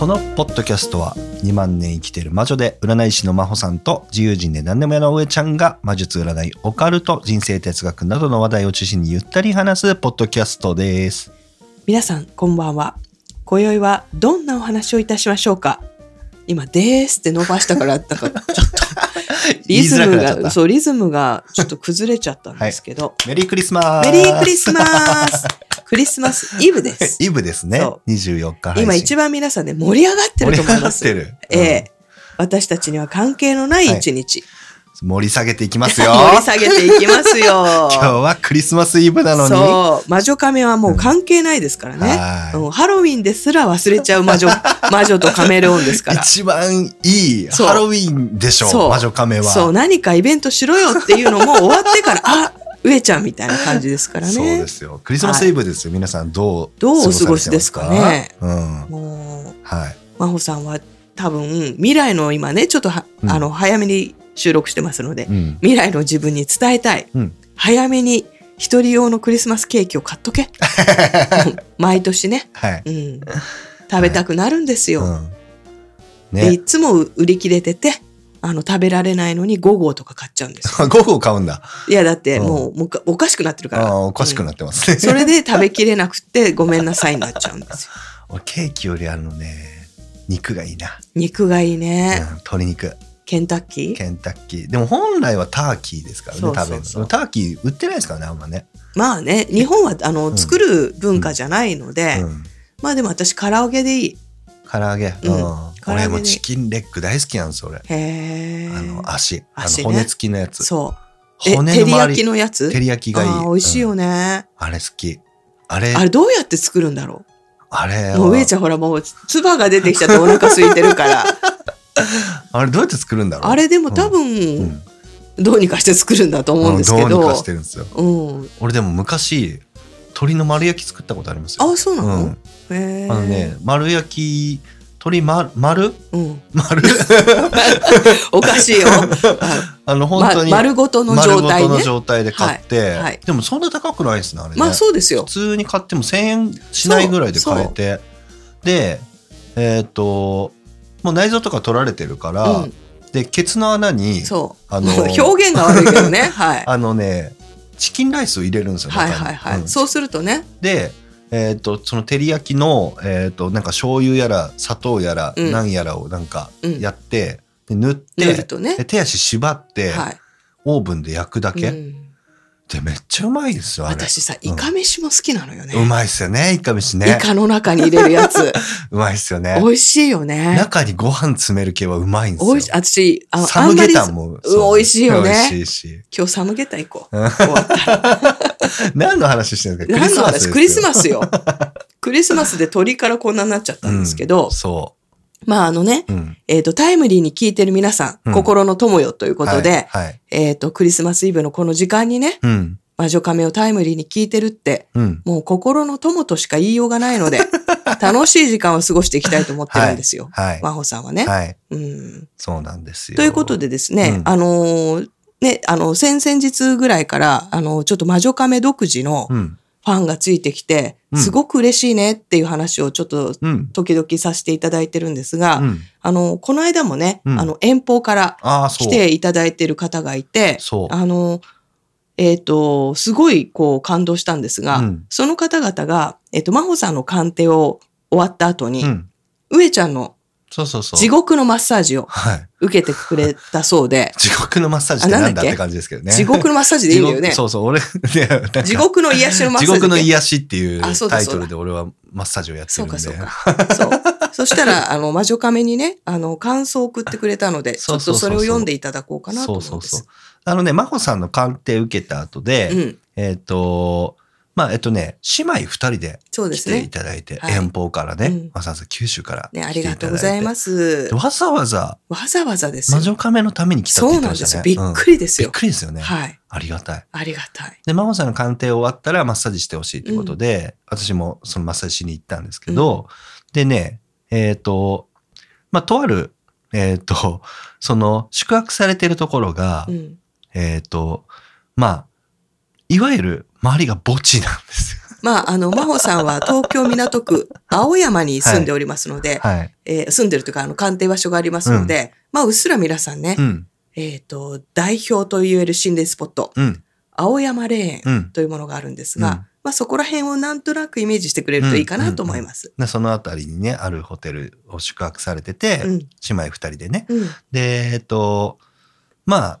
このポッドキャストは2万年生きてる魔女で占い師の真帆さんと自由人で何でも屋の上ちゃんが魔術占いオカルト人生哲学などの話題を中心にゆったり話すポッドキャストです。皆さんこんばんは。今宵はどんなお話をいたしましょうか？今「でーす」って伸ばしたからなんかちょっと リズムがそうリズムがちょっと崩れちゃったんですけど、メリークリスマス。メリークリスマス。クリスマスイブです。イブですね。そ24日配信。今一番皆さんね盛り上がってると思います。盛り上がってる。ええ。私たちには関係のない一日、うん盛り下げていきますよ。盛り下げていきますよ。今日はクリスマスイブなのに。そう。魔女亀はもう関係ないですからね、はい。うんハロウィンですら忘れちゃう魔女 魔女とカメレオンですから。一番いいハロウィンでしょそう。魔女亀は。そう。何かイベントしろよっていうのも終わってからあ上ちゃんみたいな感じですからね。そうですよ。クリスマスイブですよ、皆さ皆さんどうどうお過ごしですかね。うん。もうはい。真帆さんは多分未来の今ねちょっとは、うん。あの早めに収録してますので、うん。未来の自分に伝えたい、うん。早めに一人用のクリスマスケーキを買っとけ。う ん毎年ね、はい、うん、食べたくなるんですよ、うん。でねいつも売り切れててあの食べられないのに5号とか買っちゃうんです。よ5号買うんだ。いやだってうん。もうもうかおかしくなってるから。おかしくなってますね、それで食べきれなくてごめんなさいになっちゃうんですよ。俺ケーキよりあのね肉がいいな、肉がいいうん、ね、鶏肉ケンタッキー？ケンタッキー。でも本来はターキーですからねそうそう食べるそうのターキー売ってないですからねあんまね、まあね日本はあの、うん。作る文化じゃないので、うん、まあでも私唐揚げでいい。唐揚げ、うん。俺もチキンレッグ大好きなんですよ俺へえあの足。あ足ね。の骨付きのやつ。そう。え骨照り焼きのやつ？照り焼きがいい。美味しいようん。ね、あれ好き。あれ。あれどうやって作るんだろあれもう上ちゃんほらもう唾が出てきちゃってお腹空いてるから あれどうやって作るんだろう？あれでも多分、うん。どうにかして作るんだと思うんですけど、うんどうにかしてるんですよ。うん、俺でも昔鶏の丸焼き作ったことありますよ。あそうなの、うん。あのね丸焼き鶏ま丸？うん、丸？おかしいよ。あのあ本当にま丸ごとの状態丸ごとのね状態で買って、はいはい。でもそんな高くないですねあれね、まあそうですよ。普通に買っても1000円しないぐらいで買えて。でえっ、ともう内臓とか取られてるから、うん。でケツの穴にあの 表現が悪いけどね。はい。あのねチキンライスを入れるんですよはいはいはい、うん。そうするとね。でえっ、とその照り焼きのえっ、となんか醤油やら砂糖やらうん。何やらをなんかうん。やって、で塗ってね。で手足縛って、はい、オーブンで焼くだけ、うんでめっちゃうまいですよあれ。私さうん。イカ飯も好きなのよね、うまいっすよねイカ飯イねカの中に入れるやつ。うまいっすよね。美味しいよね。中にご飯詰める系はうまいんですよ。美味しい。私あサムゲタンも美味しいよね。美味しいし。今日サムゲタン行こう。う ん終わったら。何の話してるんですか？何の話？クリスマススよ。クリスマスで鳥からこんなになっちゃったんですけど、ですよまああのね、そう、うん、えっ、と、タイムリーに聞いてる皆さん、うん。心の友よということで、はい、はい。えっ、と、クリスマスイブのこの時間にね、うん。魔女亀をタイムリーに聞いてるって、うん。もう心の友としか言いようがないので、楽しい時間を過ごしていきたいと思ってるんですよ。はい真帆さんはね。はい。うん。そうなんですよ。ということでですね、うん。あのーね、あの、先々日ぐらいから、あの、ちょっと魔女亀独自のうんファンがついてきて、うん。すごく嬉しいねっていう話をちょっとうん。時々させていただいてるんですが、うん。あの、この間もね、うん。あの、遠方から来ていただいてる方がいて、あの、えっ、と、すごいこう感動したんですが、うん。その方々が、えっ、と、真帆さんの鑑定を終わった後に、うん。上ちゃんのそうそうそう地獄のマッサージをはい受けてくれたそうで、地獄のマッサージってなんだって感じですけどね地獄のマッサージでいいんだよね。そうそう俺地獄の癒しのマッ地サージだっけ。獄の癒しっていうタイトルで俺はマッサージをやってるんで。そうかそうか。そう。そしたら、あの、魔女亀にね、あの、感想を送ってくれたので、ちょっとそれを読んでいただこうかなと思うんです。そうそうそう。あのね、真帆さんの鑑定受けた後で、うん。えっ、と、まあ、えっとね、姉妹二人で来てい。ただいて、はい遠方からね、うんわざわざ九州から来てね、あいただいて。りがとうございますで。わざわざわざわざですよ魔。女亀のために来たってそう言ってましたね。なんですよ。びっうんくりですよ。びっくりですよね。はい。ありがたい。ありがたい。で、真帆さんの鑑定終わったらマッサージしてほしいってことで、私もそのマッサージしに行ったんですけど、でね、えっ、と、まあ、とある、えっ、と、その宿泊されてるところが、うん。えっ、と、まあ、いわゆる周りが墓地なんですよ。まあ、あの、真帆さんは東京港区 青山に住んでおりますので、はい。えー住んでるというか、あの、鑑定場所がありますので、まあ、うっすら皆さんね、うん。えっ、と、代表と言える心霊スポット、うん。青山霊園うん。というものがあるんですが、うんまあ、そこら辺をなんとなくイメージしてくれるといいかなと思います。でそのあたりにね、あるホテルを宿泊されてて、うん。姉妹二人でね。うん。で、えっと、まあ、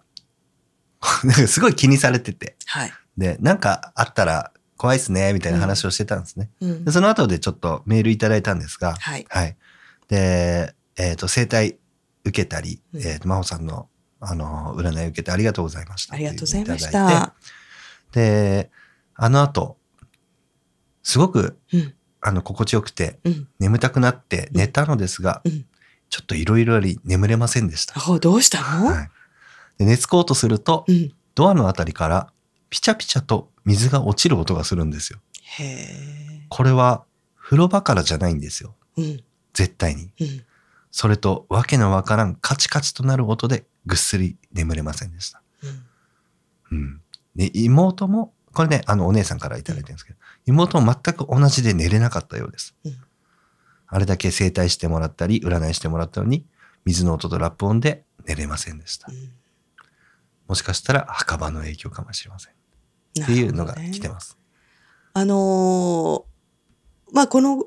すごい気にされてて。はい。で、なんかあったら怖いっすね、みたいな話をしてたんですね。うんで、その後でちょっとメールいただいたんですが、はい。はい。で、えっ、と、生体受けたり、うんえっ、と、真帆さんの、あの、占い受けてありがとうございました。ありがとうございましたで、あの後、すごく、うん。あの、心地よくて、うん。眠たくなって寝たのですが、うん。ちょっといろいろあり眠れませんでした。あ、どうしたの、はい。で、寝つこうとすると、うん。ドアのあたりから、ピチャピチャと水が落ちる音がするんですよ。へえ。これは、風呂場からじゃないんですよ。うん。絶対に。うん。それと、わけのわからんカチカチとなる音で、ぐっすり眠れませんでした。うん。うん。で、妹も、これね、あの、お姉さんからいただいてるんですけど、妹も全く同じで寝れなかったようです。うんあれだけ整体してもらったり、占いしてもらったのに、水の音とラップ音で寝れませんでした。うんもしかしたら墓場の影響かもしれません。なっていうのが来てます。あのーまあ、この、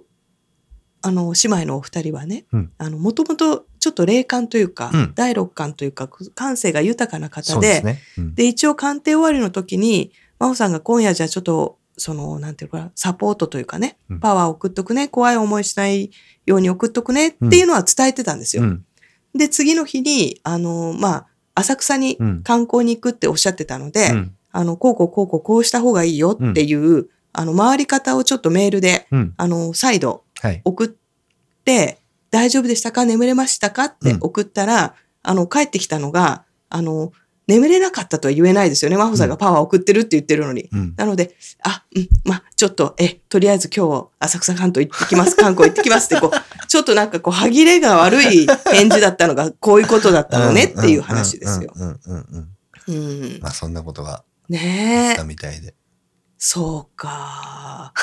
あの、姉妹のお二人はね、うんあの、もともとちょっと霊感というか、うん第六感というか、感性が豊かな方で、ですね。うんで、一応鑑定終わりの時に、真帆さんが今夜じゃあちょっと、その、なんていうかな、サポートというかねうん、パワー送っとくね、怖い思いしないように送っとくねっていうのは伝えてたんですよ。うん。で、次の日に、あの、まあ、浅草にうん観光に行くっておっしゃってたので、うん。あの、こうこうこうこうこうした方がいいよっていう、あの、回り方をちょっとメールで、うん。あの、再度はい。送って、大丈夫でしたか？眠れましたか？ってうん送ったら、あの、帰ってきたのが、あの、眠れなかったとは言えないですよね。真帆さんがパワー送ってるって言ってるのに。うん。なので、あ、うん、まあ、ちょっと、え、とりあえず今日、浅草関東行ってきます、観光行ってきますって、こう、ちょっとなんかこう、歯切れが悪い返事だったのが、こういうことだったのねっていう話ですよ。うんうんうんうんうん。うん。まあそんなことがあねえ。みたいで。そうか。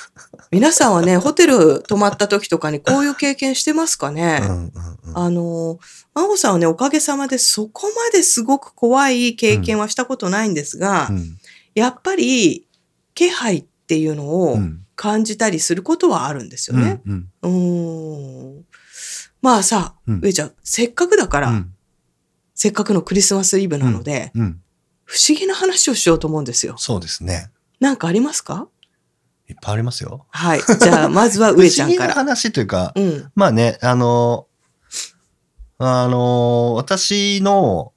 皆さんはね、ホテル泊まった時とかにこういう経験してますかね、うん。あの、真帆さんはね、おかげさまでそこまですごく怖い経験はしたことないんですが、うんやっぱり気配っていうのをうん感じたりすることはあるんですよね。うんうーん。まあさ、うん上ちゃん、せっかくだから、うんせっかくのクリスマスイブなので、うん。不思議な話をしようと思うんですよ。そうですね。なんかありますか？いっぱいありますよ。はい。じゃあ、まずは上ちゃんから。不思議な話というか、うん。まあね、あの、あの、私の、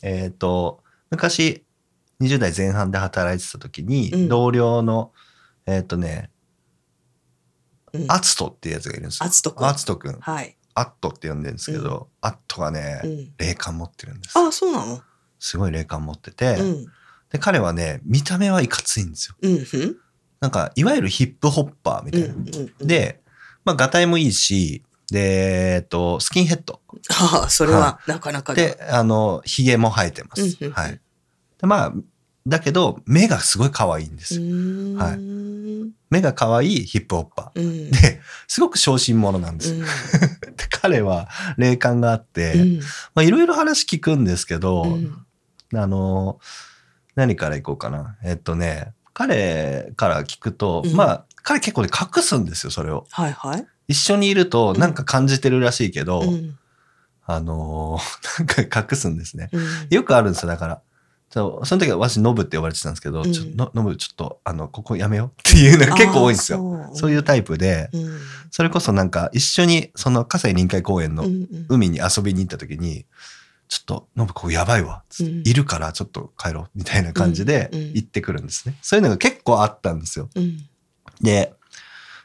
えっ、と、昔、20代前半で働いてた時に、うん同僚の、えっ、とね、うんアツトっていうやつがいるんですよ。アツトくんアツトくん。はい。アットって呼んでるんですけど、アットがね、うん。霊感持ってるんです。あ、そうなの？すごい霊感持ってて、うん。で、彼はね、見た目はいかついんですよ。うん。うん。なんか、いわゆるヒップホッパーみたいな。うん。、で、まあ、ガタイもいいし、で、えっと、スキンヘッド。ああ、それはなかなかだで、あの、髭も生えてます。うんうんうんはい。で、まあ、だけど、目がすごい可愛いんですうよ。ーん。はいうん。目が可愛いヒップホッパうん。ー。で、すごく小心者なんですよ。で、彼は霊感があって、うん。まあ、いろいろ話聞くんですけど、うん。あの、何からいこうかな。えっとね、彼から聞くと、うんまあ、彼結構ね、隠すんですよ、それを。はいはい。一緒にいると、うんなんか感じてるらしいけど、うん。あのー なんか隠すんですね。うん。よくあるんですよ、だから。その時は私、ノブって呼ばれてたんですけど、うんちょのノブちょっと、あの、ここやめようっていうのが結構多いんですよ。よそういうタイプで、うん。それこそなんか一緒に、その、葛西臨海公園の海に遊びに行った時に、ちょっと、信子やばいわ。いるからちょっと帰ろう。みたいな感じでうんうん言ってくるんですね。そういうのが結構あったんですよ。うん。で、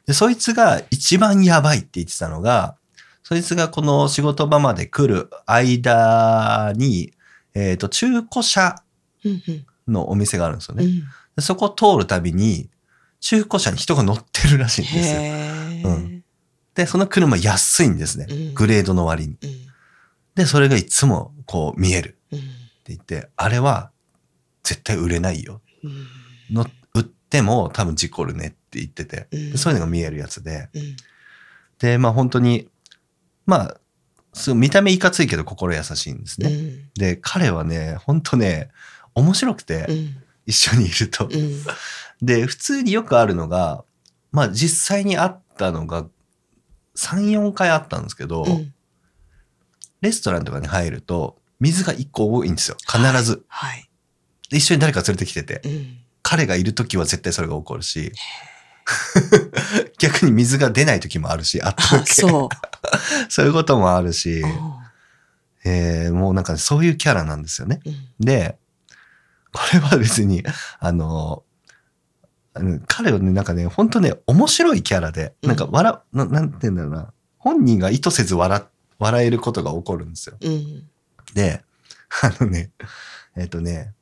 でそいつが一番やばいって言ってたのが、そいつがこの仕事場まで来る間に、えっ、と、中古車。のお店があるんですよね。うん。でそこ通るたびに、中古車に人が乗ってるらしいんですよ。へうんで、その車安いんですね。うんグレードの割に。うん。で、それがいつもこう見えるうん。って言って、あれは絶対売れないよ。うん。の売っても多分事故るねって言ってて、そういうのが見えるやつで。うん。で、まあ本当に、まあ、見た目いかついけど心優しいんですね。うん。で、彼はね、本当ね、面白くて、うん。一緒にいると。うん。で、普通によくあるのが、まあ実際にあったのが3、4回あったんですけど、うん。レストランとかに入ると、水が1個多いんですよ。必ず。はい。で一緒に誰か連れてきてて、うん。彼がいる時は絶対それが起こるし、逆に水が出ない時もあるし、あったあ、わけそう。そういうこともあるし、うんえーもうなんかそういうキャラなんですよね。うんで、これは別に、あの、彼はね、なんかね、本当ね、面白いキャラで、なんか笑、ななんて言うんだろうな、本人が意図せず笑、笑えることが起こるんですよ。うん。で、あのね、えっ、とね、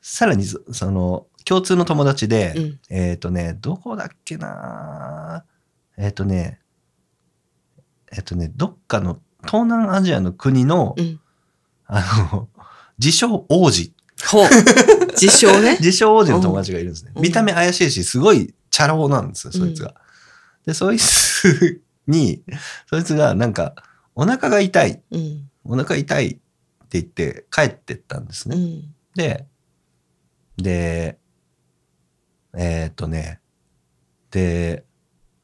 さらにそ、その、共通の友達で、うん。えっ、とね、どこだっけなえっ、とね、えっ、とね、どっかの東南アジアの国の、うん。あの、自称王子。ほう。自称ね。自称王子の友達がいるんですね。うん見た目怪しいし、すごいチャラ男なんですよ、そいつが。で、そいつに、そいつがなんか、お腹が痛い、うん。お腹痛いって言って帰ってったんですね。うん。で、で、えーっとね、で、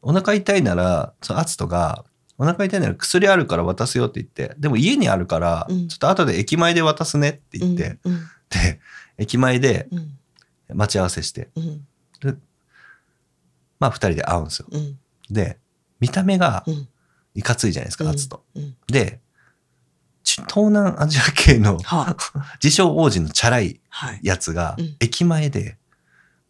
お腹痛いなら、そのアツトが、お腹痛いなら薬あるから渡すよって言って、でも家にあるから、うんちょっと後で駅前で渡すねって言って、うん。で、駅前でうん。待ち合わせして、うん。まあ二人で会うんですよ。うん。で、見た目がうん。いかついじゃないですか、アツト。うん。で、ち東南アジア系のは 自称王子のチャラいはい。やつがうん駅前で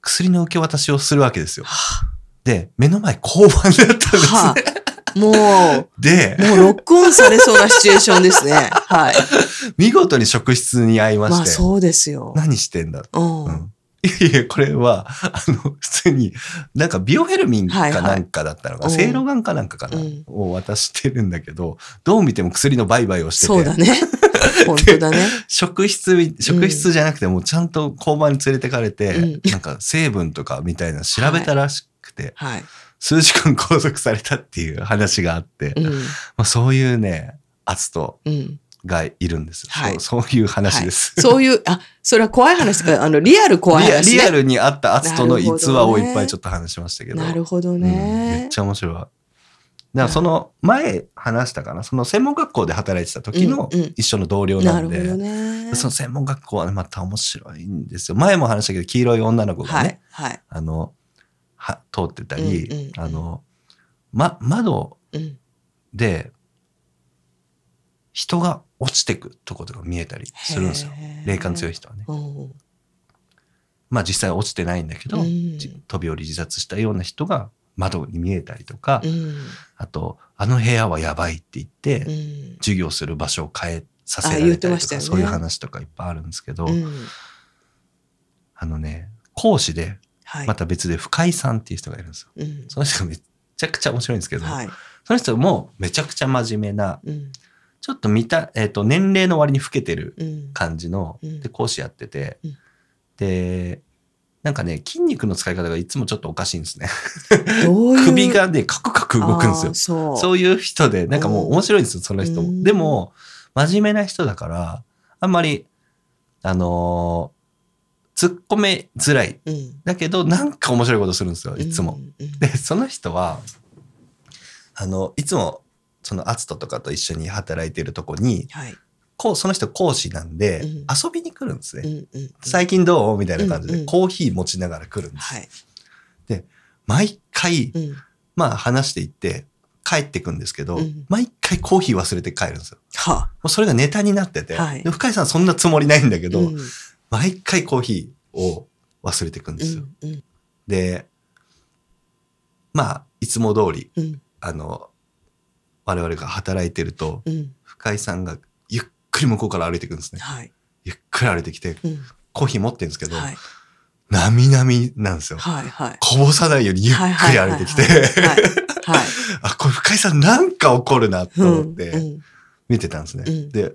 薬の受け渡しをするわけですよ。はで、目の前交番だったんですはね。もう、で、もうロックオンされそうなシチュエーションですね。はい。見事に職質に会いまして、まあそうですよ。何してんだ、うん。うんいやいや、これは、あの、普通に、なんかビオフェルミンかなんかだったのか、はいはいセイロガンかなんかかな、うんを渡してるんだけど、どう見ても薬の売買をしてて、そうだね。本当だね。職質み、職質じゃなくてもうちゃんと交番に連れてかれて、うんなんか成分とかみたいなの調べたらしくて、はい。数時間拘束されたっていう話があって、うん。まあ、そういうね、アツトうん。がいるんですよ、はいそう。そういう話です。はいそういう、あ、それは怖い話か、あの、リアル怖い話、ね。リアルにあったアツトの逸話をいっぱいちょっと話しましたけど。なるほどうんめねっ。ちゃ面白い。だからその前話したかな、その専門学校で働いてた時のうんうん一緒の同僚なんで、なるほどね。その専門学校はねまた面白いんですよ。前も話したけど、黄色い女の子がね、はい。はい。あの、は通ってたり、うんうんうんあの、ま、窓うん。で人が落ちてくとことか見えたりするんですよ。霊感強い人はね。うん。まあ実際落ちてないんだけど、うんじ飛び降り自殺したような人が窓に見えたりとか、うん。あと、あの部屋はやばいって言って、うん。授業する場所を変えさせられたりとか、ねそういう話とかいっぱいあるんですけど、うん。あのね、講師で、はい。また別で深井さんっていう人がいるんですよ。うん。その人がめちゃくちゃ面白いんですけど、はい。その人もめちゃくちゃ真面目な、うん。ちょっと見た、えっ、と、年齢の割に老けてるうん。感じの、うんで、講師やってて、うんで、なんかね、筋肉の使い方がいつもちょっとおかしいんですね。どういう？首がね、カクカク動くんですよ。そう。そういう人で、なんかもう面白いんですよ、その人も。うんでも、真面目な人だから、あんまり、あのー突っ込めづらい。うん。だけど、なんか面白いことするんですよ、いつも。うん。うんで、その人は、あの、いつも、そのアツトとかと一緒に働いてるとこに、はい。こう、その人講師なんで、うん遊びに来るんですね。うん。うん。最近どう？みたいな感じで、うんうんコーヒー持ちながら来るんです。はい。毎回、うん。まあ話していって、帰ってくんですけど、うん毎回コーヒー忘れて帰るんですよ。はもうそれがネタになってて、はいで深井さんそんなつもりないんだけど、うん毎回コーヒーを忘れてくんですよ。うんうんで、まあ、いつも通り、うんあの、我々が働いてると、うん深井さんがゆっくり向こうから歩いてくるんですね。はい。ゆっくり歩いてきて、うんコーヒー持ってるんですけど、はい。なみなみなんですよ。はい。はい。こぼさないようにゆっくり歩いてきて。あ、これ深井さんなんか起こるなと思って見てたんですね。うんで、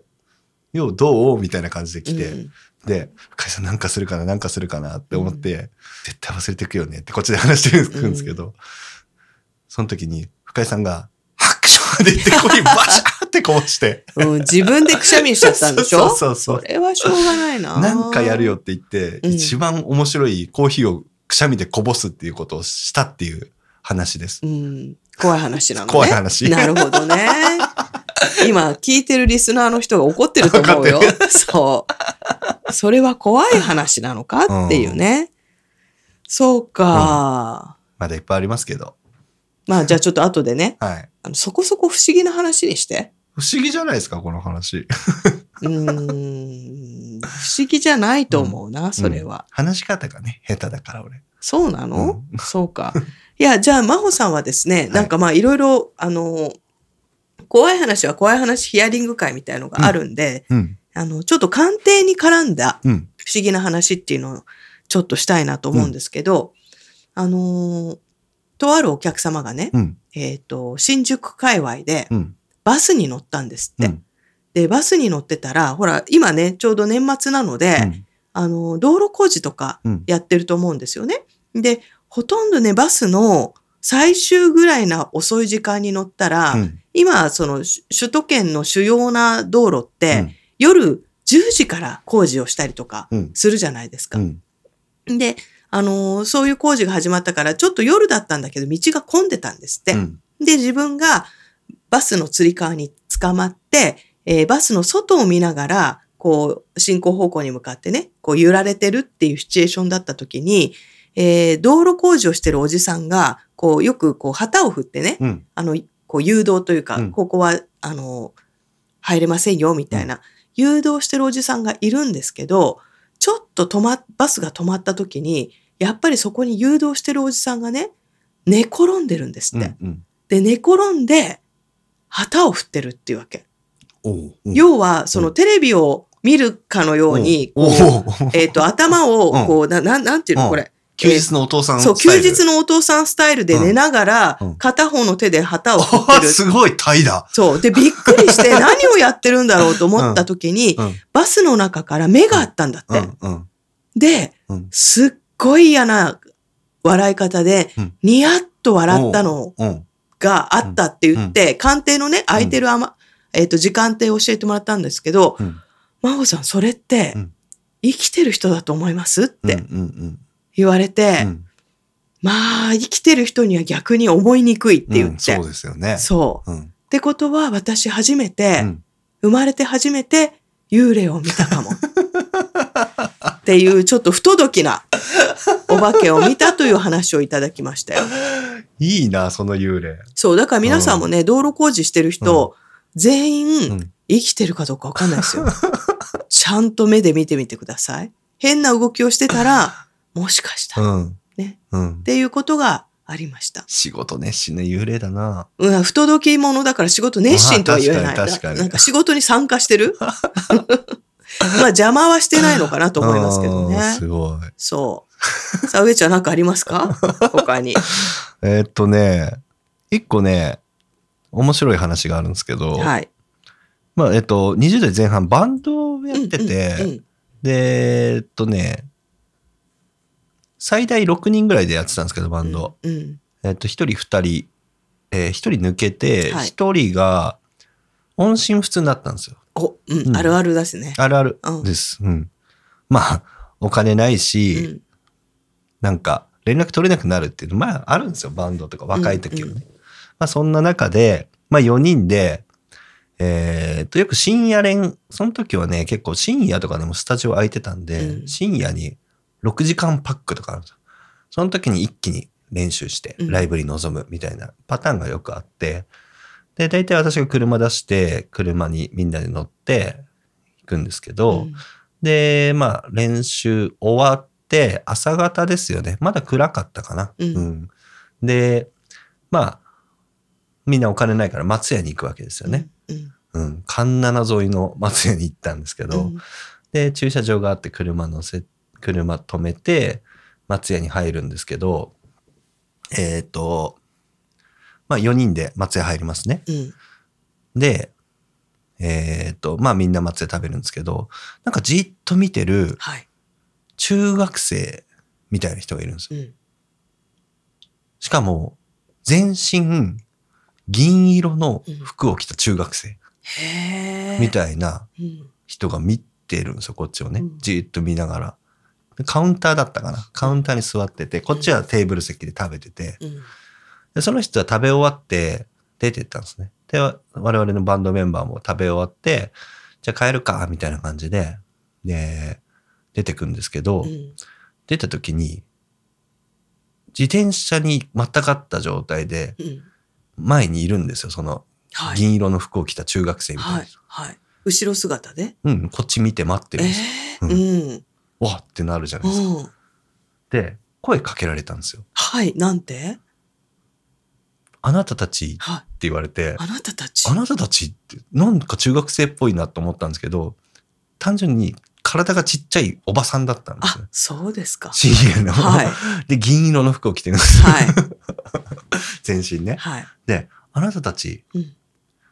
ようどうみたいな感じで来て、うんで、深井さんなんかするかななんかするかなって思って、絶対忘れてくよねってこっちで話してるんですけど、その時に深井さんが、で言ってコーヒーバシャーってこぼして、うん、自分でくしゃみしちゃったんでしょ？そうそうそうそれはしょうがないな。なんかやるよって言って、うん一番面白いコーヒーをくしゃみでこぼすっていうことをしたっていう話です。うん。怖い話なのね。怖い話なるほどね。今、聞いてるリスナーの人が怒ってると思うよ。そう。それは怖い話なのかっていうね。そうか。まだいっぱいありますけど。まあ、じゃあちょっと後でね、はい。あのそこそこ不思議な話にして。不思議じゃないですか、この話。うーん。不思議じゃないと思うな、それは。うん話し方がね、下手だから俺。そうなの、うそうか。いや、じゃあ、真帆さんはですね、いなんかまあ、いろいろ、あの、怖い話は怖い話ヒアリング会みたいのがあるんで、うん。あの、ちょっと鑑定に絡んだうん。不思議な話っていうのをちょっとしたいなと思うんですけど、あのーとあるお客様がね、うん。えっ、と、新宿界隈でうん。バスに乗ったんですって。うん。で、バスに乗ってたら、ほら、今ね、ちょうど年末なので、うんあの、道路工事とかうん。やってると思うんですよね。で、ほとんどね、バスの最終ぐらいな遅い時間に乗ったら、うん。今、そのし首都圏の主要な道路って、うん夜10時から工事をしたりとかうん。するじゃないですか。うん。で、あのーそういう工事が始まったから、ちょっと夜だったんだけど、道が混んでたんですって。うん。で、自分がバスのつり革に捕まって、えーバスの外を見ながら、こう、進行方向に向かってね、こう揺られてるっていうシチュエーションだった時に、えー道路工事をしてるおじさんが、こう、よくこう旗を振ってね、うん。あの、こう誘導というか、うんここは、あの、入れませんよ、みたいな、誘導してるおじさんがいるんですけど、ちょっと止ま、バスが止まった時に、やっぱりそこに誘導してるおじさんがね、寝転んでるんですって。うん。で、寝転んで、旗を振ってるっていうわけ。要は、そのテレビを見るかのように、こうえっ、と、頭を、うんこう、な、なん、なんていうの、うんこれ。休日のお父さんそう、スタイル休日のお父さんスタイルで寝ながら、うんうん片方の手で旗を振あってる。すごいタイだ。そう。で、びっくりして 何をやってるんだろうと思った時に、うん。バスの中から目があったんだって。うん。うん。で、うん。すっごい嫌な笑い方で、うんニヤッと笑ったのうん。があったって言って、鑑定のね、空いてるあま、えっ、と、時間帯を教えてもらったんですけど、うん。真帆さん、それってうん、生きてる人だと思いますっうん。てうん。言われて、うん。まあ、生きてる人には逆に思いにくいって言って。そうですよね。そう。うん。ってことは、私初めて、うん生まれて初めて幽霊を見たかも。っていう、ちょっと不届きなお化けを見たという話をいただきましたよ。いいな、その幽霊。そう、だから皆さんもね、道路工事してる人、全う員ん。生きてるかどうかわかんないですよ。ちゃんと目で見てみてください。変な動きをしてたら、もしかしたら、っうん。ね。うん。ていうことがありました。仕事熱心な幽霊だな。うん、不届き者だから仕事熱心とは言えない。あ確かにななんか仕事に参加してる？まあ邪魔はしてないのかなと思いますけどね。すごい。そう。さあ、上ちゃんなんかありますか？他に。えーっとね、一個ね、面白い話があるんですけど、はい。まあ、えっと、20代前半バンドをやってて、で、えっとね、最大6人ぐらいでやってたんですけど、バンド。うんうんえっと、1人2人、えー、1人抜けて、はい1人が音信不通になったんですよ。お、うん、うんあるあるですね。あるあるうんです。うん。まあ、お金ないうし、ん。なんか、連絡取れなくなるっていうの、まあ、あるんですよ。バンドとか、若い時はね。うんうまあ、そんな中で、まあ、4人で、えーっと、よく深夜連、その時はね、結構深夜とかでもスタジオ空いてたんで、うん深夜に6時間パックとかあるんですよ。その時に一気に練習してうんライブに臨むみたいなパターンがよくあって、で、大体私が車出して、車にみんなで乗って行くんですけど、うんで、まあ練習終わって、朝方ですよね。まだ暗かったかな。うんで、まあ、みんなお金ないから松屋に行くわけですよね。。うんうん。環七沿いの松屋に行ったんですけど、うんで、駐車場があって車乗せ、車止めて、松屋に入るんですけど、えっ、と、まあ4人で松屋入りますね。うんで、えっ、と、まあみんな松屋食べるんですけど、なんかじっと見てるはい。中学生みたいな人がいるんですよ。うんしかも、全身銀色の服を着た中学生。みたいなうん人が見てるんですよ、こっちをねうん。じーっと見ながら。でカウンターだったかな。カウンターに座ってて、こっちはテーブル席で食べてて、うんでその人は食べ終わって出てったんですね。で、我々のバンドメンバーも食べ終わって、じゃあ帰るか、みたいな感じで、で、出てくんですけど、うん出た時に、自転車に全くあった状態で、うん前にいるんですよ、そのはい。銀色の服を着た中学生みたいなはい人。。はい。後ろ姿で？うん、こっち見て待ってるんえですよ。えうん。わっってなるじゃないですか。うん。で、声かけられたんですよ。はい。なんて？あなたたちってはい。言われて、あなたたち？あなたたちってなんか中学生っぽいなと思ったんですけど、単純に体がちっちゃいおばさんだったんですあよ。、そうですか。深夜の。はい。で、銀色の服を着てるんですよ。はい。全身ね。はい。で、あなたたちうん。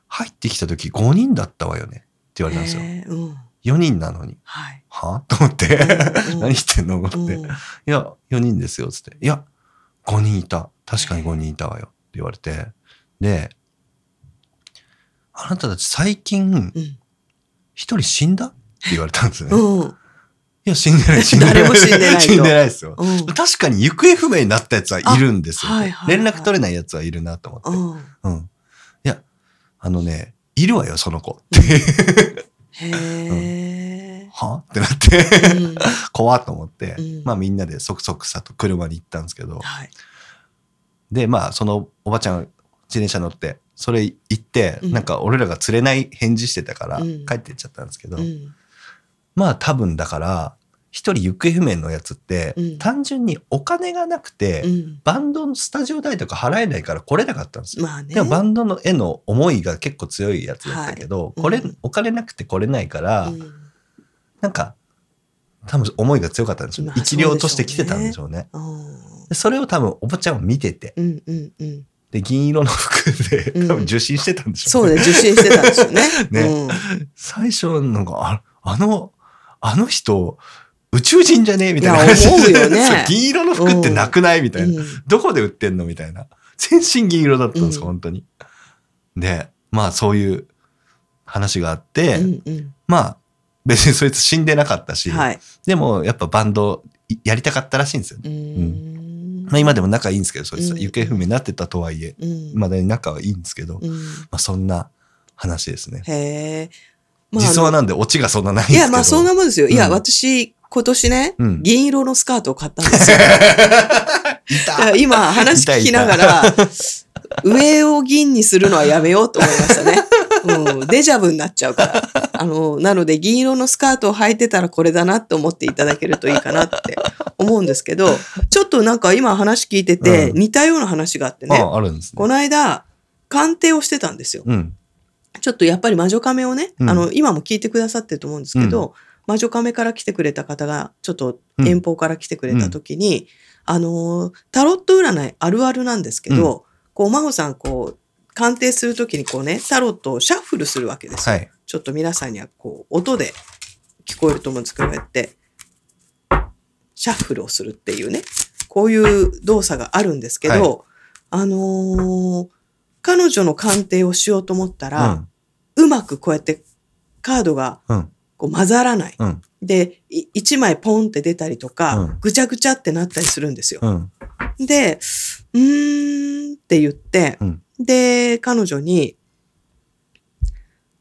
入ってきた時5人だったわよねって言われたんですよ。うん。4人なのに。はい。は？と思って、うん 何言ってんの？思って。うんいや、4人ですよ、つって。いや、5人いた。確かに5人いたわよ。って言われて。で、あなたたち最近、うん。一人死んだ？って言われたんですよね。いうん。や、死んでない、死んでない。誰も死んでないと死んでないですよ。うん。確かに行方不明になったやつはいるんですよ。あはいはいはい連絡取れないやつはいるなと思って。うん。うん。いや、あのね、いるわよ、その子。へえ。は？ってなって、うん。怖っと思って、うん。まあみんなでそくそくさと車に行ったんですけど、はい。で、まあそのおばちゃん自転車乗って、それ行って、うん。なんか俺らが釣れない返事してたからうん。帰ってっちゃったんですけど、うん。まあ多分だから、一人行方不明のやつって、うん単純にお金がなくて、うん。バンドのスタジオ代とか払えないから来れなかったんですよ。まあね。でもバンドのへの思いが結構強いやつだったけど、これ、はいうんお金なくて来れないから、うんなんか、多分思いが強かったんでしょうね。まあ生き量として来てたんでしょうね。それを多分おばちゃんは見てて、うんうんうん。で、銀色の服でうん多分受信してたんでしょそうね、受信してたんですよね。ねうん最初なんか、ああの、あの人、宇宙人じゃね？えみたいな話思うよね銀色の服ってなくない？みたいな。うんどこで売ってんの？みたいな。全身銀色だったんです、うん本当に。で、まあそういう話があって、うんうんまあ別にそいつ死んでなかったし、はい。でもやっぱバンドいやりたかったらしいんですようね。んまあ今でも仲いいんですけど、そいつはうん行方不明になってたとはいえ、うんまだに仲はいいんですけど、まうんあそんな話ですね。へえ。まあ実話なんでオチがそんなないんですけど。いや、まあそんなもんですよ。いや、うん私、今年ねうん、銀色のスカートを買ったんですよ。今話聞きながら、上を銀にするのはやめようと思いましたね。うん、デジャブになっちゃうから。あの、なので銀色のスカートを履いてたらこれだなって思っていただけるといいかなって思うんですけど、ちょっとなんか今話聞いててうん似たような話があってね、ああるんですね。この間、鑑定をしてたんですよ。うん。ちょっとやっぱり魔女亀をね、うんあの、今も聞いてくださってると思うんですけど、魔女亀から来てくれた方が、ちょっと遠方から来てくれた時に、あのー、タロット占いあるあるなんですけど、こう、真帆さん、こう、鑑定するときにこうね、タロットをシャッフルするわけですよ。はい。ちょっと皆さんにはこう、音で聞こえると思うんですけど、こうやって、シャッフルをするっていうね、こういう動作があるんですけど、はいあのー彼女の鑑定をしようと思ったうら、ん。うまくこうやってカードがうん。こう混ざらない。うん。で、い一枚ポンって出たりとか、うんぐちゃぐちゃってなったりするんですよ。うん。で、うーんって言って、うんで、彼女に、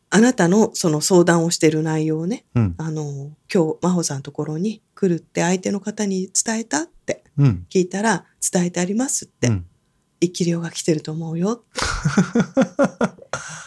あなたのその相談をしてる内容をね、うん。あの、今日、真帆さんのところに来るって相手の方に伝えたって。うん。聞いたら、伝えてありますって。生き量が来てると思うよ。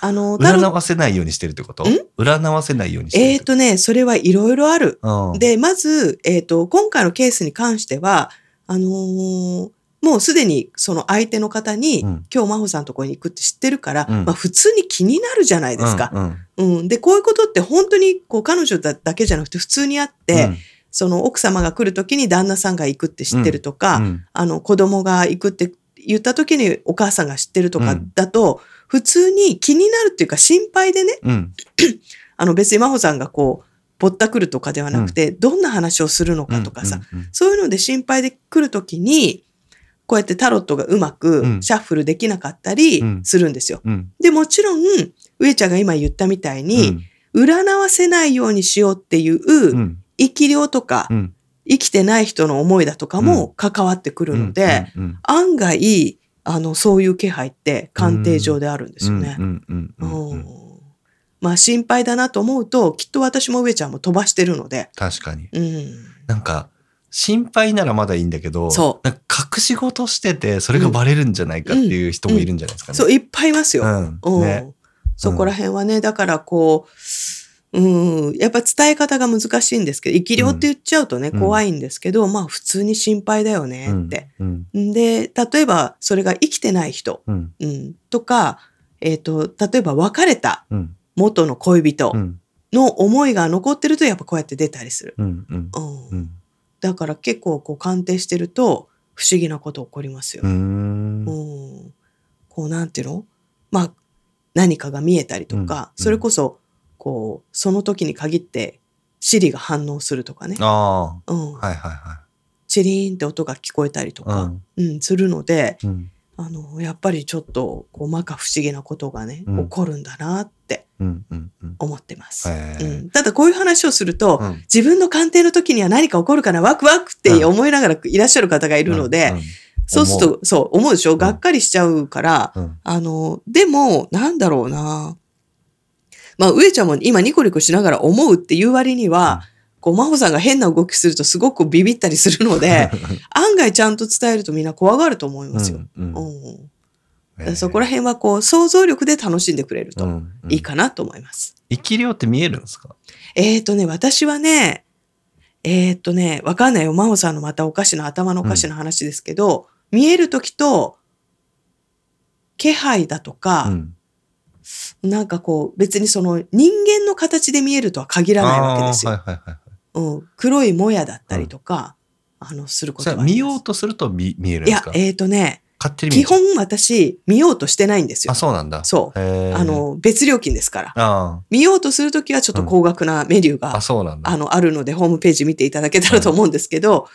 あの、占わせないようにしてるってこと占わせないようにしてるえっ、とね、それはいろいろある。で、まず、えっ、と、今回のケースに関しては、あのーもうすでにその相手の方に、うん今日真帆さんのところに行くって知ってるから、うんまあ普通に気になるじゃないですか。うんうん。で、こういうことって本当にこう彼女だだけじゃなくて普通にあって、その奥様が来るときに旦那さんが行くって知ってるとか、うんあの子供が行くって言ったときにお母さんが知ってるとかうん。だと、普通に気になるっていうか心配でね、うん。あの別に真帆さんがこう、ぼったくるとかではなくて、どんな話をするのかとかさ、うんうんそういうので心配で来るときに、こうやってタロットがうまくうん。シャッフルできなかったりうん。するんですよ。うん。で、もちろん、上ちゃんが今言ったみたいに、占わせないようにしようっていう、うん。生き量とか、うん生きてない人の思いだとかも関わってくるので、うんうん案外、あの、そういう気配って鑑定上であるんですよね。う。んうんうんうんうんまあ心配だなと思うと、きっと私も上ちゃんも飛ばしてるので、確かに。うん。なんか心配ならまだいいんだけどそう。隠し事しててそれがバレるんじゃないかっていう人もいるんじゃないですかね。そう、いっぱいいますよ。うん。うん。ねそこら辺はね、だからこう、うん、やっぱ伝え方が難しいんですけど、生き量って言っちゃうとね、うん。怖いんですけど、まあ普通に心配だよねって。うん。で、例えばそれが生きてない人、うん。うん、とか、えっ、と、例えば別れたうん。元の恋人うん。の思いが残ってると、やっぱこうやって出たりする。うん。うん。うん。うん。だから結構こう鑑定してると、不思議なこと起こりますよ。うーん。うん。こうなんていうの？まあ何かが見えたりとか、うん。それこそこうその時に限ってシリが反応するとかね、あうん。あはいはいはチリーンって音が聞こえたりとい。か、うん。するのでうん。あのやっぱりちょっとこう摩訶不思議なことがね、うん。起こるんだなってうんうんうん。思ってます、ただこういう話をすると、うん。自分の鑑定の時には何か起こるかなワクワクって思いながらいらっしゃる方がいるので、うんそうするとそう思うでしょ？がっかりしちゃうから、うん。あの、でも、なんだろうな。まあ、上ちゃんも今ニコニコしながら思うっていう割には、こう、真帆さんが変な動きするとすごくビビったりするので、案外ちゃんと伝えるとみんな怖がると思いますよ。うんうん。えそこら辺はこう、想像力で楽しんでくれるとうんうん。いいかなと思います。生き量って見えるんですか？えーとね、私はね、えーとね、わかんないよ。真帆さんのまたおかしな頭のおかしな話ですけど、見えるときと、気配だとか、うんなんかこう、別にその人間の形で見えるとは限らないわけですよ。あーはいはいはいはい。うん、黒いもやだったりとか、あの、することは見ようとすると見見えるんいですか、やえっ、とね、基本私、見ようとしてないんですよあ、。そうなんだ。そう。あ、の、別料金ですから。あ見ようとするときはちょっと高額なメニューあ、が、あ、そうなんだ。あの、あるので、ホームページ見ていただけたらと思うんですけど、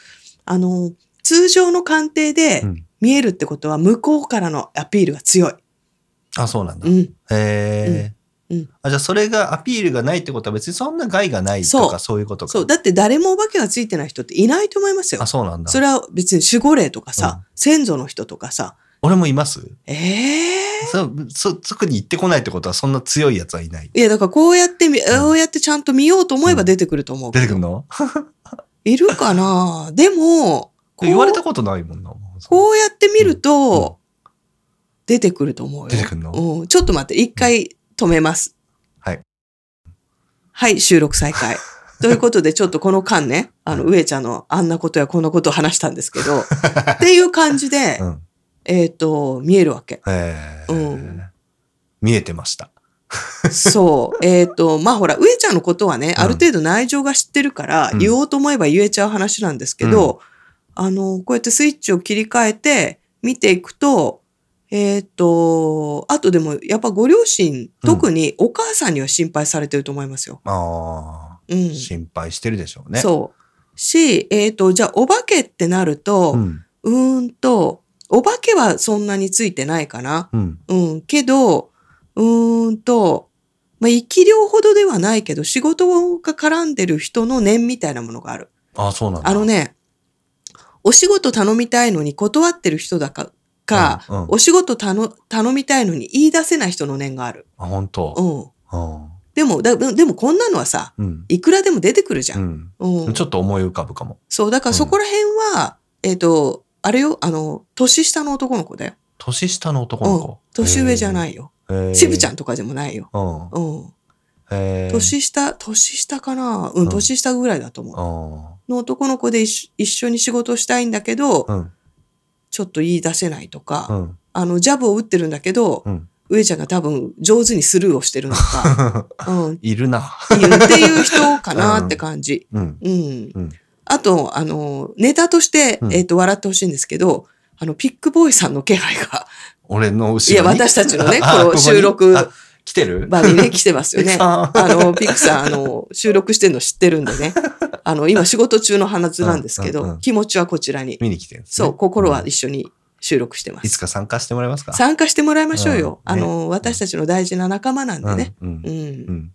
あの、通常の鑑定でうん見えるってことは、向こうからのアピールが強い。あ、そうなんだ。へうん。え、うんうんあ。じゃあ、それがアピールがないってことは別にそんな害がないとか、そういうことか。そう。だって誰もお化けがついてない人っていないと思いますよあ、。そうなんだ。それは別に守護霊とかさ、うん先祖の人とかさ、俺もいますええそうそ特に行ってこないってことはそんな強いやつはいない。いや、だからこうやってみ、こうやってちゃんと見ようと思えば出てくると思う。出てくるの？いるかな？でも、言われたことないもんな。こうやって見ると、出てくると思うよ。出てくるの？うん。ちょっと待って、一回止めます。はい。はい、収録再開。ということで、ちょっとこの間ね、あの、上ちゃんのあんなことやこんなことを話したんですけど、っていう感じで、うん。えっ、と、見えるわけ。へえ、うん見えてました。そう。えっ、と、まあほら、上ちゃんのことはね、うんある程度内情が知ってるから、うん言おうと思えば言えちゃう話なんですけど、あの、こうやってスイッチを切り替えて見ていくと、えっ、と、あとでも、やっぱご両親、特にお母さんには心配されてると思いますよ。あうん。あ、心配してるでしょうね。そう。し、えっ、と、じゃあ、お化けってなると、うん。んと、お化けはそんなについてないかな。うん。うん。けど、うーんと、まあ、生き量ほどではないけど、仕事が絡んでる人の念みたいなものがある。ああ、そうなんだ。あのね、お仕事頼みたいのに断ってる人だか、か、うんうんお仕事頼頼みたいのに言い出せない人の念がある。あ、本当。うん。うん。でも、だでもこんなのはさ、うん。いくらでも出てくるじゃ。うんん。うん。ちょっと思い浮かぶかも。そう、だからそこら辺は、えっ、と、あれよ、あの、年下の男の子だよ。年下の男の子？年上じゃないいよ。渋ちゃんとかでもないよ。うん。年下、年下かな？うん、うん年下ぐらいだと思う。あの男の子で一緒一緒に仕事したいんだけど、ーうん。ちょっと言い出せないとか、うん。あの、ジャブを打ってるんだけど、うん。上ちゃんが多分上手にスルーをしてるのか、うん、いるな。っていう人かな って感じ。うん。うん。うんあと、あの、ネタとして、うんえっ、と、笑ってほしいんですけど、あの、ピックボーイさんの気配が、俺の後ろに？いや、私たちのね、あこの収録あ来てる？場にね、来てますよね。ああの、ピックさん、あの、収録してるの知ってるんでね。あの、今仕事中の花ずなんですけど、うんうんうん気持ちはこちらに。見に来てるんですねそう、心はうん一緒に収録してます。いつか参加してもらえますか？参加してもらいましょうよ。うんねあの、私たちの大事な仲間なんでね。うん。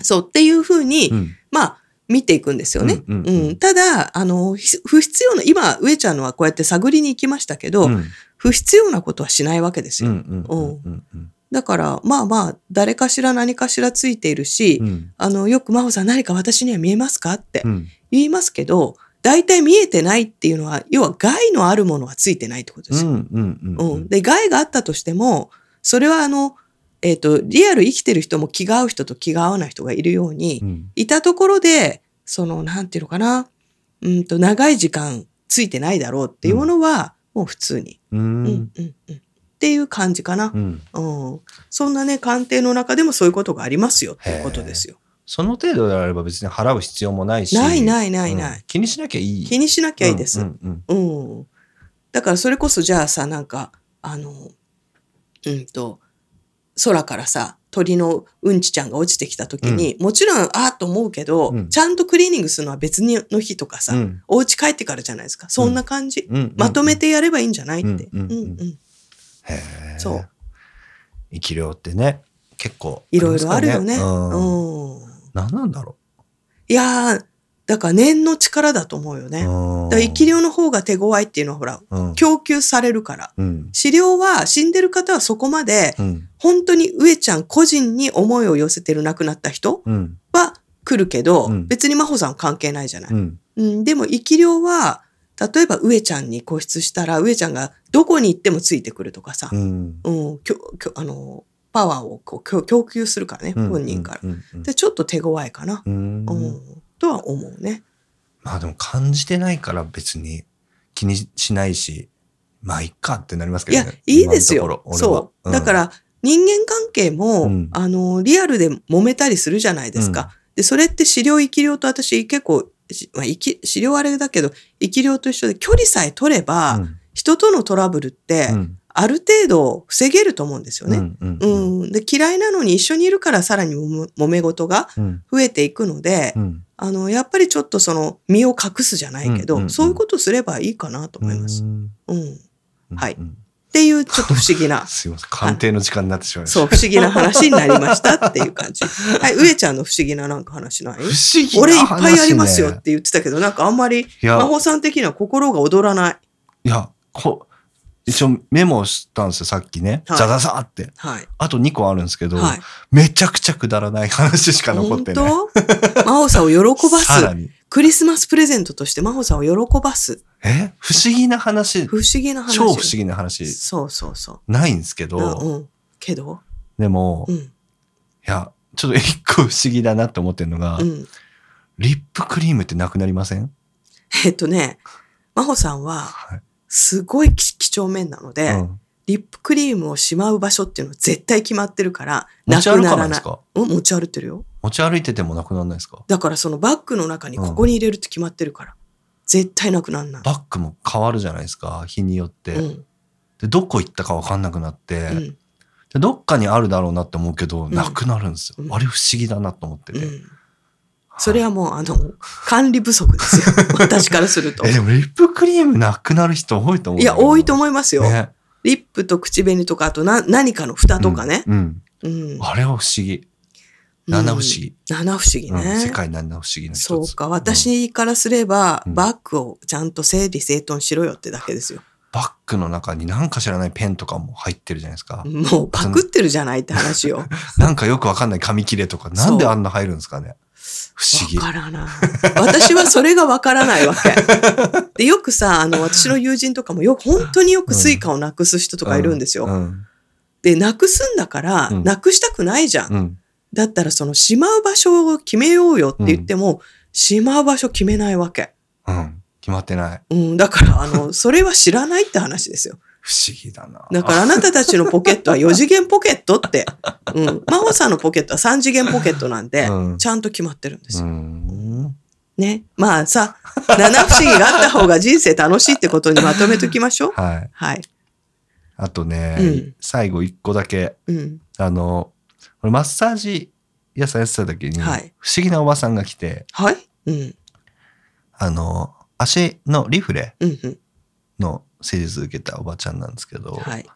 そう、っていうふうに、うん。まあ、見ていくんですよね。うんううんんうんただ、あの、ひ不必要な、今、上ちゃんのはこうやって探りに行きましたけど、うん。不必要なことはしないわけですうん。よ。うん。うん。うん。だから、まあまあ、誰かしら何かしらついているし、うん。あの、よく真帆さん何か私には見えますかってうん。言いますけど、大体見えてないっていうのは、要は害のあるものはついてないってことですよ。で、害があったとしても、それはあの、えっ、と、リアル生きてる人も気が合う人と気が合わない人がいるように、うん。いたところで、その、なんていうのかな、うんと、長い時間ついてないだろうっていうものは、もう普通に。ううん、うん、ん。うん。っていう感じかな。うん。うん。そんなね、鑑定の中でもそういうことがありますよっていうことですよ。その程度であれば別に払う必要もないし。ないないないないうん気にしなきゃいい。気にしなきゃいいです。うん。うん。うん。だからそれこそじゃあさ、なんか、あの、うんと、空からさ、鳥のうんちちゃんが落ちてきた時に、もちろん、ああと思うけど、うんちゃんとクリーニングするのは別の日とかさ、うん。お家帰ってからじゃないですか。そんな感じ。うん。まとめてやればいいんじゃないって。うんうん。そう。生き量ってね、結構。いろいろあるよね。うん。うん。何なんだろいやー、だから念の力だと思うよね。だから生き量の方が手強いっていうのはほら、うん。供給されるから。うん。治療は死んでる方はそこまで、うん。本当に上ちゃん個人に思いを寄せてる亡くなった人うん。は来るけど、うん別に真帆さんは関係ないじゃない。うん。うん、でも生き量は、例えば上ちゃんに固執したら、上ちゃんがどこに行ってもついてくるとかさ、うん。うん、きょきょあの、パワーをこう供供給するからね、うん本人から。で、ちょっと手強いかな、うんうん、とは思うね。まあでも感じてないから別に気にしないし、まあいっかってなりますけいやどね。、いいですよ。そう。だか、ら、人間関係も、うんあの、リアルで揉めたりするじゃないですか。で、それって資料生き量と私結構、しまあ、生き、資料あれだけど、生き量と一緒で距離さえ取れば、うん。人とのトラブルって、うん。ある程度防げると思うんですよね。うんうんうん、で、嫌いなのに一緒にいるからさらにも揉め事がうん。増えていくので、うん。あの、やっぱりちょっとその身を隠すじゃないけど、うんうんうん。そういうことすればいいかなと思います。うん。うん。はい。うんっていうちょっと不思議な すいません。鑑定の時間になってしまいました。そう、不思議な話になりましたっていう感じ。はい、上ちゃんの不思議ななんか話ない？不思議な話、ね。俺いっぱいありますよって言ってたけど、なんかあんまり、いや真帆さん的には心が躍らない。いや、こ一応メモしたんですよ、さっきね。はいザザザって。はい。あと2個あるんですけど、はい。めちゃくちゃくだらない話しか残ってない。本当？真帆さんを喜ばす。さらに。クリスマスプレゼントとして真帆さんを喜ばす。え？不思議な話、不思議な話。超不思議な話そうそうそないんですけう。ど、うんうん。けど？でも、いうん。や、ちょっと一個不思議だなって思ってるのが、うん。リップクリームってなくなりません？えっとね、真帆さんは、はい。すごい几几帳面なので、うんリップクリームをしまう場所っていうのは絶対決まってるから、持ち歩なくなないからないですかうん、持ち歩いてるよ。持ち歩いててもなくならないですか？だからそのバッグの中にここに入れるって決まってるから。絶対なくなんない。バッグも変わるじゃないですか、日によって。うん。で、どこ行ったかわかんなくなって、うん。でどっかにあるだろうなって思うけど、んなくなるんですよ。うんあれ不思議だなと思ってて。うん。それはもう、あの、管理不足ですよ。私からするとえ、。でもリップクリームなくなる人多いと思う。いや、多いと思思いますよ。ね。リップと口紅とか、あとな何かの蓋とかね。うん。うん。あれは不思議。七不思議。七不思議うんね。世界七不思議の一つ。そうか。私からすれば、うんバッグをちゃんと整理整頓しろよってだけですよ。バッグの中に何か知らないペンとかも入ってるじゃないですか。もうパクってるじゃないって話よ。なんかよくわかんない紙切れとか、なんであんな入るんですかね。不思議。わからない。私はそれがわからないわけ。で、よくさ、あの、私の友人とかもよく、本当によく Suicaをなくす人とかいるんですよ。うん。で、なくすんだから、うんなくしたくないじゃん。うん。だったら、その、しまう場所を決めようよって言っても、しまう場所決めないわけ。うん。決まってない。うん、だから、あの、それは知らないって話ですよ。不思議だな。だからあなたたちのポケットは4次元ポケットって。うん。真帆さんのポケットは3次元ポケットなんで、うんちゃんと決まってるんですうよ。ん。ね。まあさ、七不思議があった方が人生楽しいってことにまとめときましょう。はい。はい。あとね、うん最後一個だけ、うん。あの、俺マッサージ屋さんやってた時に、はい不思議なおばさんが来て、はい？うん。あの、足のリフレうん。うん。の施術受けたおばちゃんなんですけど、はい。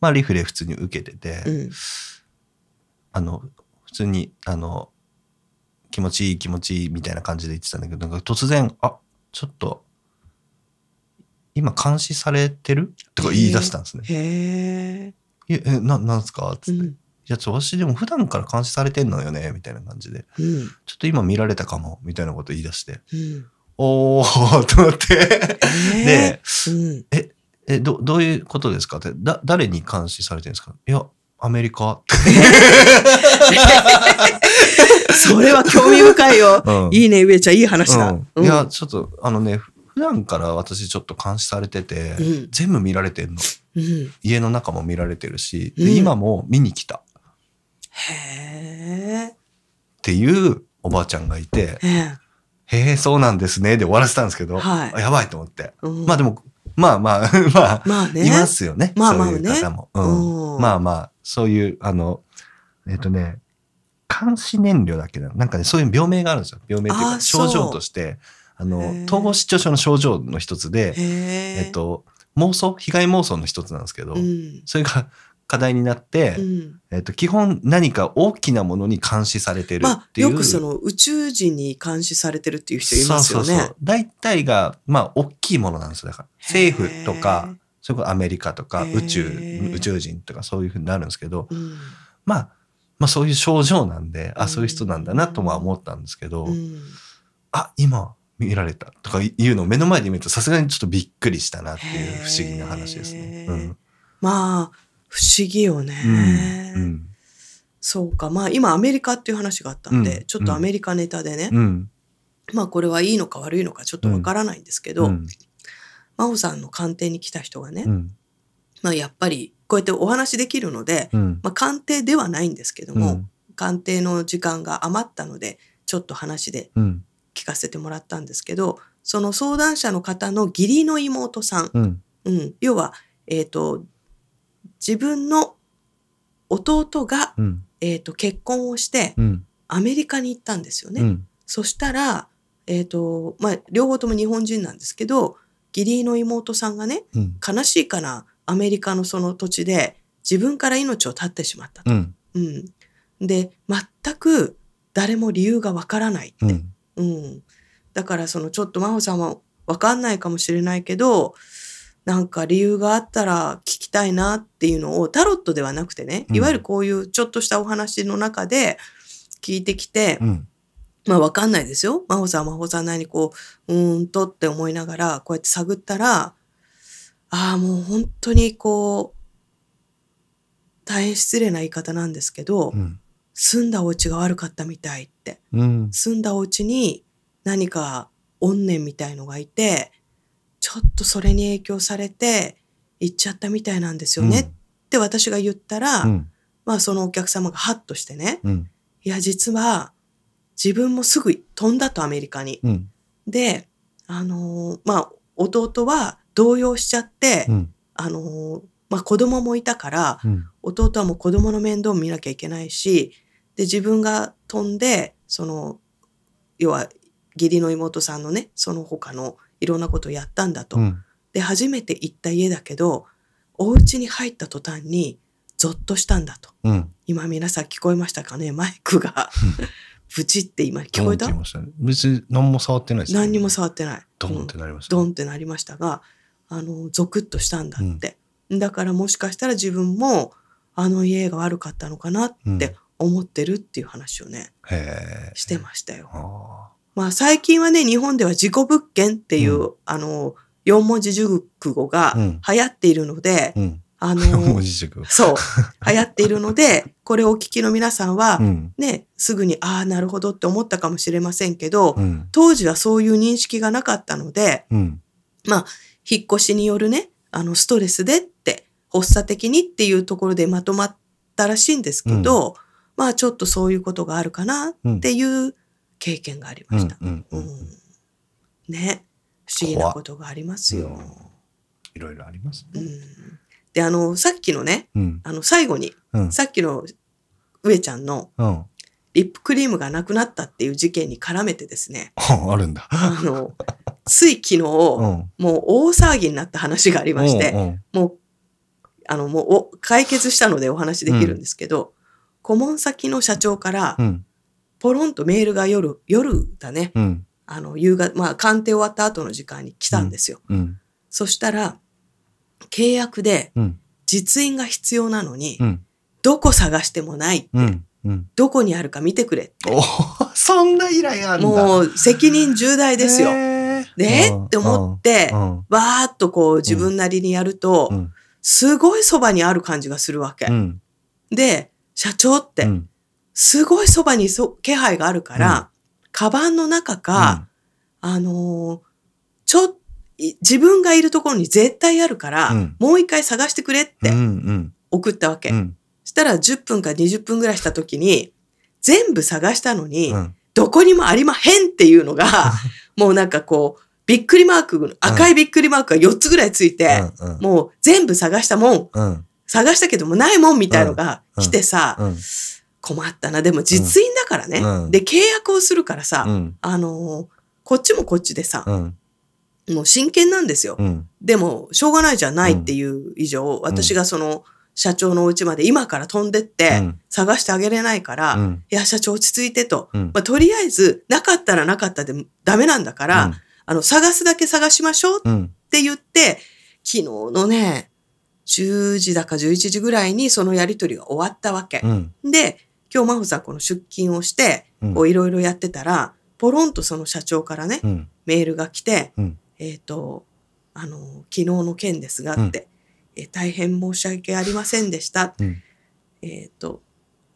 まあリフレ普通に受けてて、うん。あの、普通に、あの、気持ちいい気持ちいいみたいな感じで言ってたんだけど、なんか突然、あ、ちょっと、今監視されてる？とか言い出したんですね。へえ。え、えな、なんすか？つって。いうん。や、ちょ、私でも普段から監視されてんのよね？みたいな感じで。うん。ちょっと今見られたかも？みたいなこと言い出して。うん。おーと思って。へで、うん。え、ど、どういうことですか？って、だ、誰に監視されてるんですか？いや、アメリカ。それは興味深いよ。うんいいね、上ちゃん、いい話だ。うんいや、ちょっと、あのね、普段から私ちょっと監視されてて、うん全部見られてんの。うん。家の中も見られてるし、でうん今も見に来たっへえ。ていうおばあちゃんがいて、ええ。へえ、そうなんですね、で終わらせたんですけど、はいあやばいと思って。うんまあでも、まあまあ、まあ、まあね。いますよね。まあまあそういう方も。うんうんまあまあ、そういう、あの、えっ、とね、監視燃料だっけな。なんかね、そういう病名があるんですよ。病名っていうか、症状として、あの統合失調症の症状の一つで、へえ。えっと、妄想、被害妄想の一つなんですけど、うん。それが 課題になって、うん。えっと、基本何か大きなものに監視されてるまあ、っていう。よくその宇宙人に監視されてるっていう人いますよね。そうそうそう。大体が、まあ、大きいものなんですよ。だから、政府とか、それこそアメリカとか、宇宙、宇宙人とかそういうふうになるんですけど。うん。まあ、まあそういう症状なんで、あ、うんそういう人なんだなとは思ったんですけど、うん。あ、今見られたとかいうのを目の前で見るとさすがにちょっとびっくりしたなっていう不思議な話ですね。へーまあ、不思議よね。うん。うん。そうか。まあ、今アメリカっていう話があったんで、うんちょっとアメリカネタでね、うん。まあこれはいいのか悪いのかちょっとわからないんですけど、うん。真帆さんの鑑定に来た人がね、うん。まあやっぱりこうやってお話できるので、うん。まあ鑑定ではないんですけども、うん鑑定の時間が余ったので、ちょっと話でうん。聞かせてもらったんですけど、その相談者の方の義理の妹さん、うん。うん、要は、えっ、と、自分の弟が、うん。えっ、と、結婚をして、うん。アメリカに行ったんですよね。うん。そしたら、えっ、と、まあ、両方とも日本人なんですけど、義理の妹さんがね、うん。悲しいかな、アメリカのその土地で自分から命を絶ってしまったと。うん。うん。で、全く誰も理由がわからないって。うん。うん。だからそのちょっと真帆さんはわかんないかもしれないけど、なんか理由があったら聞きたいなっていうのをタロットではなくてね、うんいわゆるこういうちょっとしたお話の中で聞いてきて、うん。まあわかんないですよ。真帆さんは真帆さんなりにこう、うーんとって思いながらこうやって探ったら、ああ、もう本当にこう、大変失礼な言い方なんですけど、うん。住んだお家が悪かったみたいって。うん。住んだお家に何か怨念みたいのがいて、ちょっとそれに影響されて行っちゃったみたいなんですよねって私が言ったら、うん。まあそのお客様がハッとしてね、うん。いや実は自分もすぐ飛んだとアメリカに。うん。で、あのーまあ弟は動揺しちゃって、うん。あのーまあ子供もいたから、うん。弟はもう子供の面倒を見なきゃいけないし、で、自分が飛んで、その、要は、義理の妹さんのね、その他のいろんなことをやったんだと。うん。で、初めて行った家だけど、お家に入った途端に、ゾッとしたんだと。うん。今皆さん聞こえましたかね？マイクが、ブチって今聞こえた？ね別に何も触ってないですよね何にも触ってない。ドンうんってなりましたね。ドンってなりましたが、あの、ゾクッとしたんだって。だからもしかしたら自分も、あの家が悪かったのかなって思ってるっていう話をね。してましたよ。ああまあ最近はね、日本では自己物件っていう、うあの、四文字熟語がうん流行っているので、うん。あ 文の。そう、流行っているので、これをお聞きの皆さんは、うん。ね、すぐに、ああ、なるほどって思ったかもしれませんけど、うん。当時はそういう認識がなかったので、うん。引っ越しによるね、あの、ストレスでって、発作的にっていうところでまとまったらしいんですけど、まあちょっとそういうことがあるかなっていう経験がありました。ね。不思議なことがありますよ。いろいろありますね。うんで、あの、さっきのね、うん。あの、最後に、うん。さっきの上ちゃんのうん。リップクリームがなくなったっていう事件に絡めてですね、あるんだ。あの、つい昨日、うん。もう大騒ぎになった話がありまして、うんもう、あの、もうお解決したのでお話できるんですけど、顧問先の社長からう、ん。ポロンとメールが夜、夜だね、うん。あの、夕方、まあ、鑑定終わった後の時間に来たんですよ。うん。そしたら、契約でうん。実印が必要なのに、うん。どこ探してもないって、うん。うん。どこにあるか見てくれって。おそんな依頼あるんだ。もう、責任重大ですよ。へーで、うんって思って、うん。わーっとこう自分なりにやると、うん。すごいそばにある感じがするわけ。うん。で、社長って、うん。すごいそばにそ気配があるから、カバンの中か、あのーちょ自分がいるところに絶対あるから、うんもう一回探してくれっうん。うてん。送ったわけ。うん。したら10分か20分ぐらいした時に、全部探したのに、うん。どこにもありまへんっていうのが、もうなんかこう、びっくりマーク、赤いびっくりマークが4つぐらいついて、うん。もう全部探したもん、うん。探したけどもないもんみたいのが来てさ、うん。困ったな。でも実印だからね。うんで、契約をするからさ、うん。あのーこっちもこっちでさ、うん。もう真剣なんですよ。うん。でも、しょうがないじゃないっていう以上、私がその社長のお家まで今から飛んでって、うん探してあげれないから、うん。いや、社長落ち着いてと。うんまあ、とりあえず、なかったらなかったでダメなんだから、あの、探すだけ探しましょうっうん。て言って、昨日のね、10時だか11時ぐらいにそのやりとりが終わったわけ。うん。で、今日真帆さんこの出勤をして、うんこういろいろやってたら、ポロンとその社長からね、うん。メールが来て、うんえっ、と、あの、昨日の件ですがって、えー大変申し訳ありませんでした。うんえっ、と、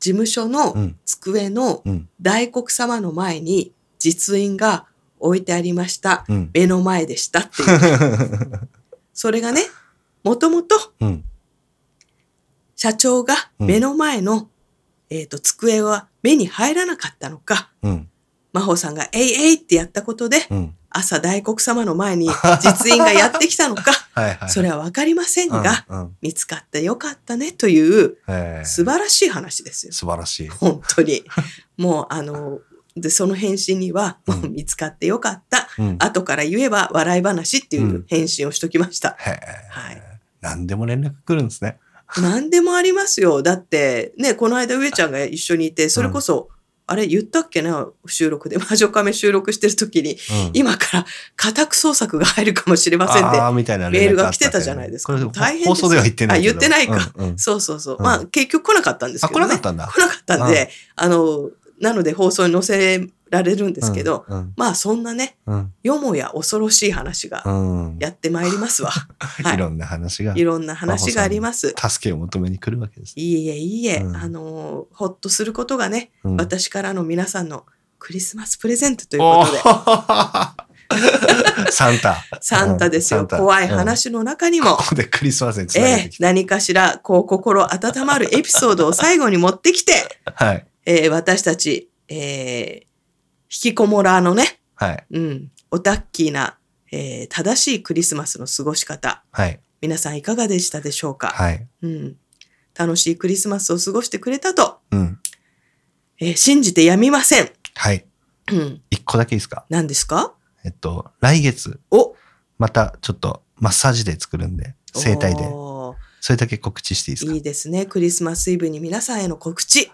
事務所のうん。机のうん。大黒様の前に実印が置いてありました。うん。目の前でしたっていう。それがね、もともとうん。社長が目の前の、えっ、と、机は目に入らなかったのか、うん。真帆さんがえいえいってやったことで、うん。朝大黒様の前に 実印がやってきたのか、はいはい。それはわかりませんが、うん、うん見つかってよかったねという素晴らしい話ですよ。素晴らしい。本当に。もうあの、で、その返信には、う見つかってよかった。うん。後から言えば笑い話っていう返信をしときました。へーはい何でも連絡来るんですね。何でもありますよ。だって、ね、この間上ちゃんが一緒にいて、それこそ、あれ言ったっけな？収録で。魔女カメ収録してる時に、うん、今から家宅捜索が入るかもしれませんで、あーみたいなメールが来てたじゃないですか大変ですよ放送では言ってない。あ言ってないかうんうんそうそうそう。うんまあ、結局来なかったんですあ、けど、ね。来なかったんだ。来なかったんで、あの、なので放送に載せられるんですけど、うん。まあそんなね、うん。よもや恐ろしい話がうん。やってまいりますわ。はいいろんな話がいろんな話があります。助けを求めに来るわけです。いいえ、いいえ、うんあの、ほっとすることがね、うん私からの皆さんのクリスマスプレゼントということで、で。サンタ。サンタですよ。怖い話の中にもこ、こでクリスマスにつなげええ。何かしら、こう、心温まるエピソードを最後に持ってきて、はい。えー私たち、えー引きこもらーのね、はい。うん、オタッキーな、えー正しいクリスマスの過ごし方、はい。皆さんいかがでしたでしょうか、はい。うん、楽しいクリスマスを過ごしてくれたと、うん。えー信じてやみません。はい。うん、一個だけいいですか？何ですか？えっと、来月、おまたちょっとマッサージで作るんで、生体で。それだけ告知していいですか？いいですね。クリスマスイブに皆さんへの告知。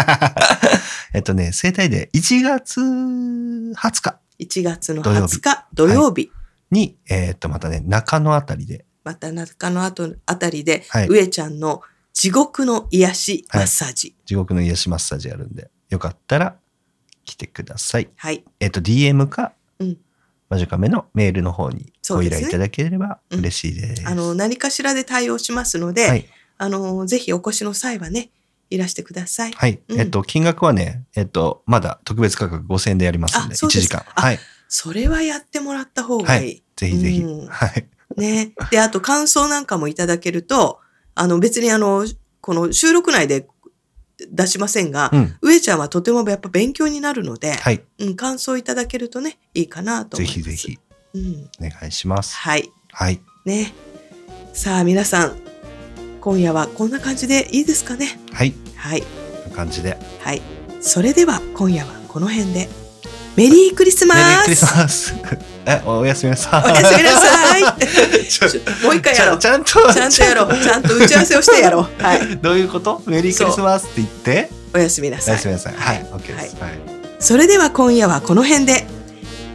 えっとね、生体で1月20日1月の土曜日20日土曜日。に、えっと、またね、中野あたりで、また中の後あたりで、はい上ちゃんの地獄の癒しマッサージ。地獄の癒しマッサージやるんで、よかったら来てください。はい。えっ、と、DM か、うんマジカメのメールの方にご依頼いただければ嬉しいです。あの、何かしらで対応しますので、はい。あの、ぜひお越しの際はね、いらしてください。はい。うんえっと、金額はね、えっと、まだ特別価格5000円でやりますんで、1あそうです時間。あはい。それはやってもらった方がいい。ぜひぜひ。うんはい。ね。で、あと感想なんかもいただけると、あの別にあの、この収録内で出しませんが、うん。上ちゃんはとてもやっぱ勉強になるので、はい。うん、感想いただけるとね、いいかなとぜ思います。ひぜひ、うん。お願いします。はい。はい。ね。さあ皆さん、今夜はこんな感じでいいですかね？はい。はい。こんな感じで。はい。それでは今夜はこの辺で。メリークリスマスメリークリスマス。え、おやすみなさい。おやすみなさい もう一回やろう。ちゃんと、ちゃんとやろう。ちゃんと打ち合わせをしてやろう。はい。どういうこと？メリークリスマスって言って、おやすみなさいおやす。みなさい。はい。OK です。はい。それでは今夜はこの辺で。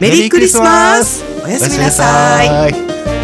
メリークリスマス。おやすみなさい。